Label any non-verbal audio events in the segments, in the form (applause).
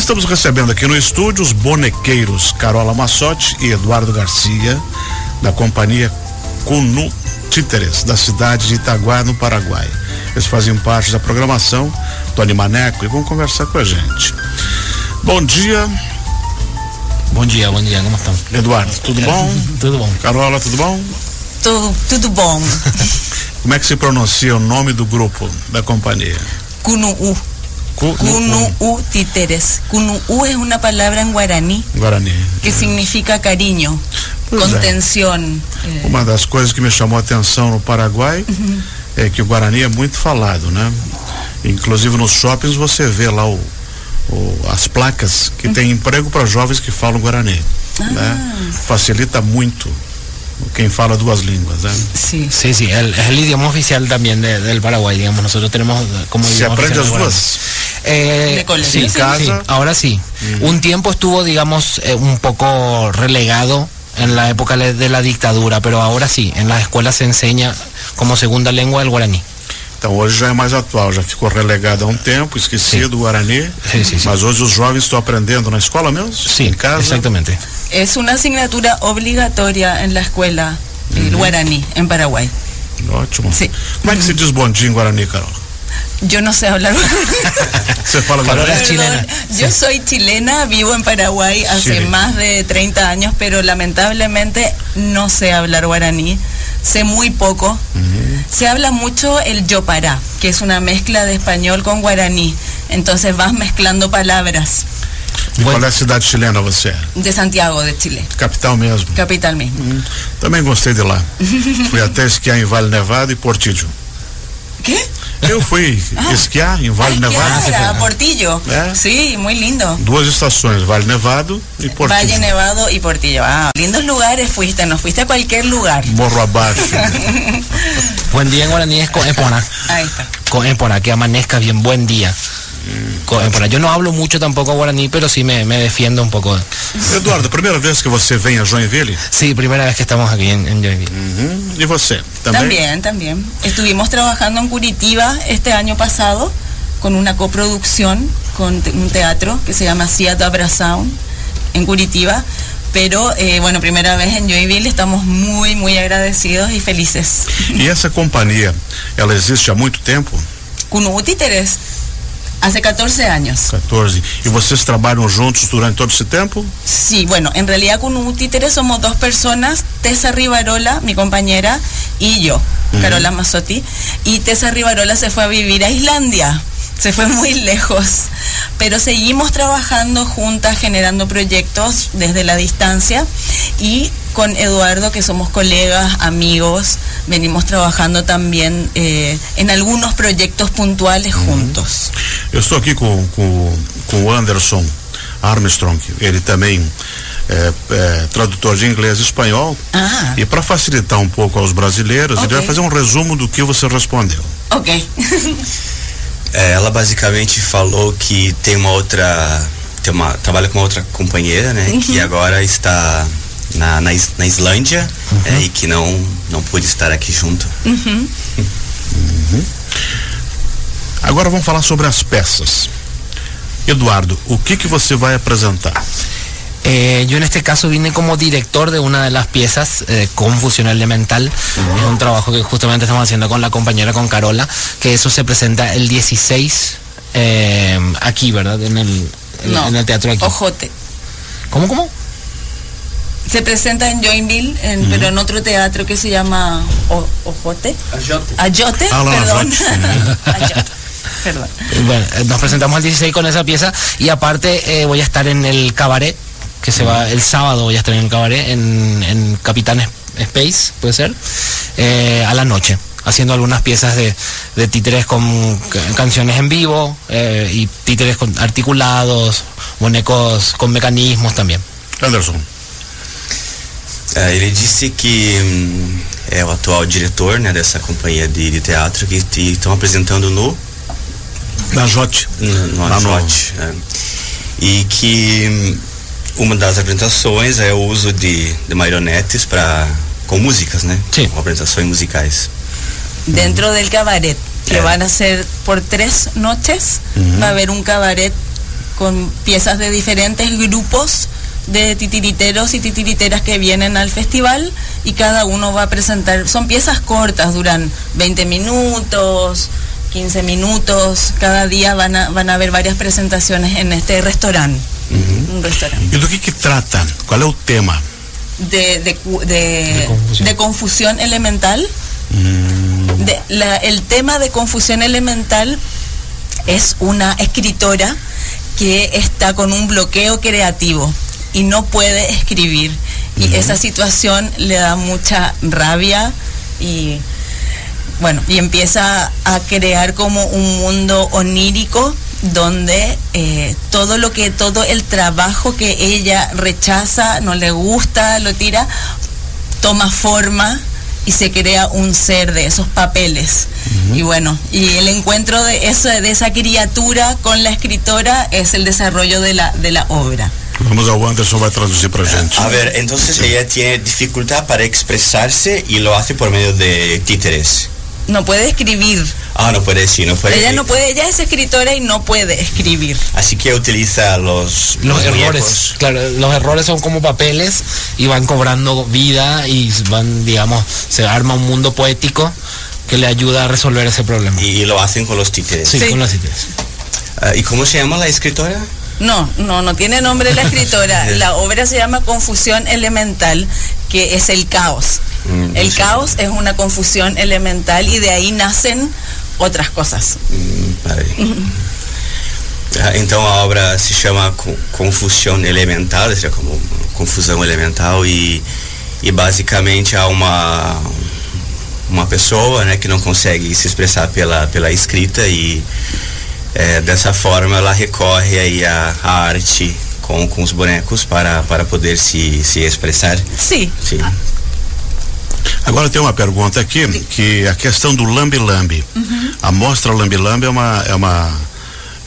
Nós estamos recebendo aqui no estúdio os bonequeiros Carola Massotti e Eduardo Garcia, da companhia Cunu Títeres, da cidade de Itaguá, no Paraguai. Eles fazem parte da programação do Animaneco e vão conversar com a gente. Bom dia. Bom dia, bom dia, como estão? Eduardo, tudo bom? Tudo bom. Carola, tudo bom? Tudo, tudo bom. (laughs) Como é que se pronuncia o nome do grupo, da companhia? Cunu-U. Cunu-U títeres. Cunu-U es una palabra en guaraní Guarani. que significa cariño, Pois é. contención. eh, Uma das coisas que me chamou a atenção no Paraguai é que o Guarani é muito falado, né? Inclusive nos shoppings você vê lá o, o- as placas que tem emprego para jovens que falam Guarani. Né? Facilita muito quem fala duas línguas, né? sí. Sí, sí, el- es el idioma oficial también de- del Paraguay, digamos. Nosotros tenemos eh, como Se idioma aprende oficial as el guaraní. duas. Eh, De colegio, sí, sí. Casa. sí, ahora sí. Un tiempo estuvo, digamos, eh, un poco relegado en la época de la dictadura, pero ahora sí, en las escuelas se enseña como segunda lengua el guaraní. Então hoje já é mais atual, já ficou relegado há um tempo, esquecido o Guarani. Sim, sim, sim. Mas hoje os jovens estão aprendendo na escola mesmo? Sí, em casa? exactamente. Es una asignatura obligatoria en la escuela, el guaraní, en Paraguay. Ótimo. Sim. Como é que se diz bom dia em Guarani, Carol? Yo no sé hablar (laughs) Você fala Guarani? es chilena. Yo soy chilena, vivo en Paraguay hace Sí. más de 30 años, pero lamentablemente no sé hablar guaraní. Sé muy poco. Se habla mucho el yopará, que es una mezcla de español con guaraní. Entonces vas mezclando palabras E Bueno. qual é a cidade chilena você é? de Santiago de Chile, Capital mesmo. capital mismo. Também gostei de lá. (laughs) Fui até esquiar em Vale Nevado e Portillo. ¿Qué? Eu fui esquiar em Vale Nevado. qué ara, Portillo. ¿Eh? Sí, muy lindo. Duas estações, Vale Nevado e Portillo. Valle Nevado y Portillo. Ah, lindos lugares fuiste, no fuiste a cualquier lugar. Morro abaixo. (laughs) Buen día en guaraní es coépona. Ahí está. Coépona, que amanezca bien, buen día. Coépona. Yo no hablo mucho tampoco guaraní, pero sí me, me defiendo un poco. Eduardo, primeira vez que você vem a Joinville? Sí, primera vez que estamos aquí en, en Joinville. Uhum. E você? Também? También, también. Estuvimos trabajando en Curitiba este año pasado con una coproducción con te- un teatro que se llama Seattle Abra Sound en Curitiba. Pero eh, bueno, primera vez en Joinville, estamos muy, muy agradecidos y felices. E essa companhia, ela existe há muito tempo? Cunu Títeres, hace 14 años. 14. E vocês trabalham juntos durante todo esse tempo? Sí, bueno, en realidad con un títere somos dos personas, Tessa Rivarola, mi compañera, y yo, Carola Mazzotti. Y Tessa Rivarola se fue a vivir a Islandia, se fue (laughs) muy lejos, pero seguimos trabajando juntas, generando proyectos desde la distancia y con Eduardo, que somos colegas, amigos, venimos trabajando también eh, en algunos proyectos puntuales juntos. Eu estou aqui com, com, com o Anderson Armstrong, ele também é, é tradutor de inglês e espanhol. Ah, E para facilitar um pouco aos brasileiros, ele Ok. vai fazer um resumo do que você respondeu. ok. É, ela basicamente falou que tem uma outra. Tem uma, trabalha com uma outra companheira, né? Que agora está na, na, Is- na Islândia é, e que não, não pôde estar aqui junto. Agora vamos falar sobre as peças. Eduardo, o que que você vai apresentar? Eh, yo en este caso vine como director de una de las piezas, eh, Confusión Elemental. Es un trabajo que justamente estamos haciendo con la compañera, con Carola, que eso se presenta el 16 eh, aquí, ¿verdad? En el, en, No, en el teatro aquí. Ojote. ¿Cómo, cómo? Se presenta en Joinville, en- pero en otro teatro que se llama O- Ojote. Ayote. Ah, la perdón. Ayote. (laughs) Bueno, eh, nos presentamos el 16 con esa pieza y aparte eh, voy a estar en el cabaret, que se va el sábado voy a estar en el cabaret, en, en Capitán Space, puede ser, eh, a la noche, haciendo algunas piezas de, de títeres con ca- canciones en vivo eh, y títeres con articulados, bonecos con mecanismos también. Anderson, É, ele disse que hum, é o atual diretor né, dessa companhia de, de teatro que te- estão apresentando no no, no Lá no- Ajote, é. E que uma das apresentações é o uso de, de marionetes para com músicas, né? Sim. Com apresentações musicais. Dentro del cabaret, que van a ser por tres noches, va a haber un cabaret con piezas de diferentes grupos de titiriteros y titiriteras que vienen al festival y cada uno va a presentar, son piezas cortas, duran 20 minutos, 15 minutos, cada día van a, van a haber varias presentaciones en este restaurante. Un restaurante. E do que que trata? Qual é o tema? De, de, de- confusión. de confusión elemental. De- la- el tema de confusión elemental es una escritora que está con un bloqueo creativo y no puede escribir. Y esa situación le da mucha rabia y bueno, y empieza a crear como un mundo onírico donde eh, todo lo que, todo el trabajo que ella rechaza, no le gusta, lo tira, toma forma y se crea un ser de esos papeles. Y bueno, y el encuentro de, eso, de esa criatura con la escritora es el desarrollo de la, de la obra. vamos ao Anderson vai traduzir pra gente. A ver, entonces ella tiene dificultad para expresarse y lo hace por medio de títeres. No puede escribir. Ah, no puede decir, no puede. Ella no puede, ella es escritora y no puede escribir. Así que utiliza los, Los errores, muñecos. claro, los errores son como papeles y van cobrando vida y van, digamos, se arma un mundo poético que le ayuda a resolver ese problema. Y, y lo hacen con los títeres. sí, Sí. con las ideas. Ah, ¿Y cómo se llama la escritora? No, no, no tiene nombre la (laughs) escritora. La obra se llama Confusión Elemental, que es el caos. Mm, El sí. caos es una confusión elemental y de ahí nacen otras cosas. Hum, peraí. Ah, Então a obra se chama Co- Confusão Elemental, seria como confusão elemental e, e basicamente há uma uma pessoa, né, que não consegue se expressar pela pela escrita e eh, dessa forma ela recorre aí à, à arte com, com os bonecos para para poder se se expressar. Sí, Sim. Agora tem uma pergunta aqui, que a questão do Lambi Lambi. A mostra Lambi é uma, é uma,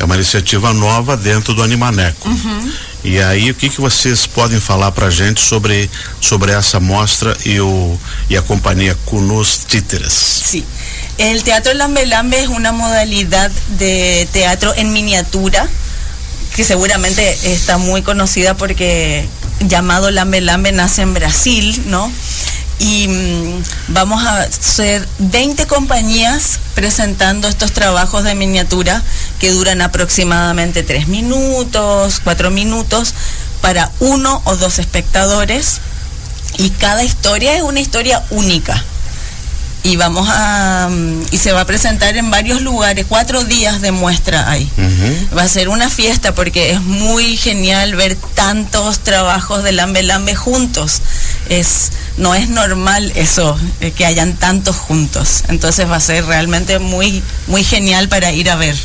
é uma iniciativa nova dentro do Animaneco. E aí, o que, que vocês podem falar pra gente sobre, sobre essa mostra e, o, e a companhia Cunus Títeres? sí. El teatro Lambe Lambe es una modalidad de teatro en miniatura que seguramente está muy conocida porque llamado Lambe Lambe nace en Brasil, ¿no? Y mm, vamos a ser 20 compañías presentando estos trabajos de miniatura que duran aproximadamente 3 minutos, 4 minutos para uno o dos espectadores. Y cada historia es una historia única. Y vamos a mm, y se va a presentar en varios lugares. Cuatro días de muestra ahí. Va a ser una fiesta porque es muy genial ver tantos trabajos de Lambe Lambe juntos. Es no es normal eso eh, que hayan tantos juntos entonces va a ser realmente muy muy genial para ir a ver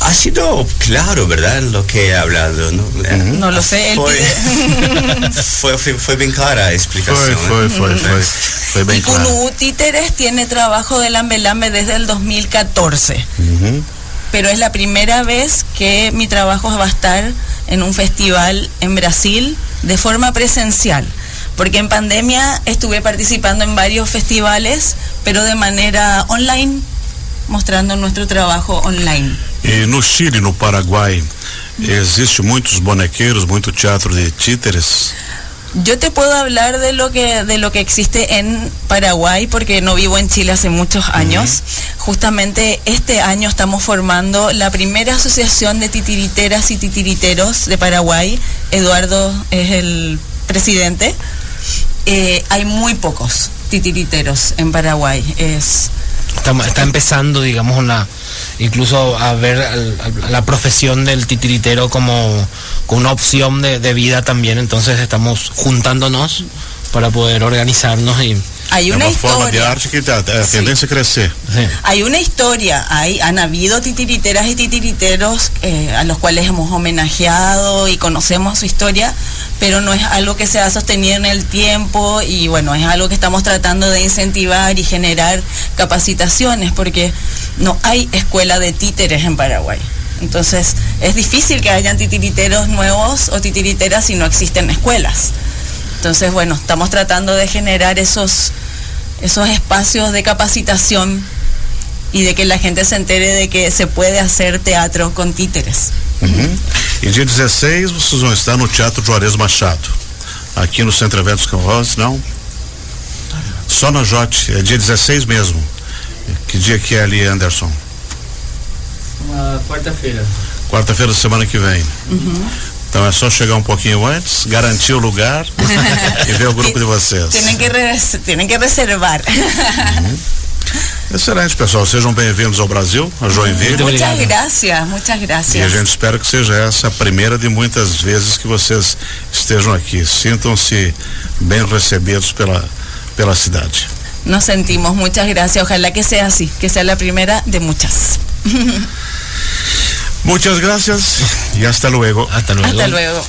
Ha sido claro, ¿verdad? Lo que he hablado, ¿no? Eh, no lo sé pide- foi, foi, foi bem clara a explicação. Foi, né? foi, foi, foi. Foi bem y claro. Kunu Títeres tiene trabajo de Lambe Lambe desde el 2014 Uhum. pero es la primera vez que mi trabajo va a estar en un festival en Brasil de forma presencial. Porque en pandemia estuve participando en varios festivales, pero de manera online, mostrando nuestro trabajo online. E no Chile, no Paraguai, existe muitos bonequeiros, muito teatro de títeres. Yo te puedo hablar de lo que de lo que existe en Paraguay porque no vivo en Chile hace muchos años. Justamente este año estamos formando la primera asociación de titiriteras y titiriteros de Paraguay. Eduardo es el presidente. Eh, hay muy pocos titiriteros en Paraguay. Es Está, está empezando, digamos, una incluso a ver la profesión del titiritero como, como una opción de, de vida también. Entonces estamos juntándonos para poder organizarnos y hay é una uma forma de historia. arte que tá, é a sí. Hay una historia, hay, han habido titiriteras y titiriteros eh, a los cuales hemos homenajeado y conocemos su historia, pero no es algo que se ha sostenido en el tiempo y bueno, es algo que estamos tratando de incentivar y generar capacitaciones porque no hay escuela de títeres en Paraguay. Entonces es difícil que hayan titiriteros nuevos o titiriteras si no existen escuelas. Entonces, bueno, estamos tratando de generar esos, esos espacios de capacitación y de que la gente se entere de que se puede hacer teatro con títeres. Uhum. E dia 16 vocês vão estar no Teatro Juarez Machado, aqui no Centro Eventos com Ross, não? Só na Jote, é dia 16 mesmo. Que dia que é ali, Anderson? quarta-feira. Quarta-feira da semana que vem. Então é só chegar um pouquinho antes, garantir o lugar (laughs) e ver o grupo de vocês. Tienen que, tienen que reservar. Excelente, pessoal. Sejam bem-vindos ao Brasil, a Joinville. Muito obrigado. gracias, muchas E a gente espera que seja essa a primeira de muitas vezes que vocês estejam aqui. Sintam-se bem recebidos pela, pela cidade. Nos sentimos, muchas gracias. Ojalá que sea así, que sea la primera de muchas. (laughs) Muchas gracias y hasta luego. Hasta luego. Hasta luego.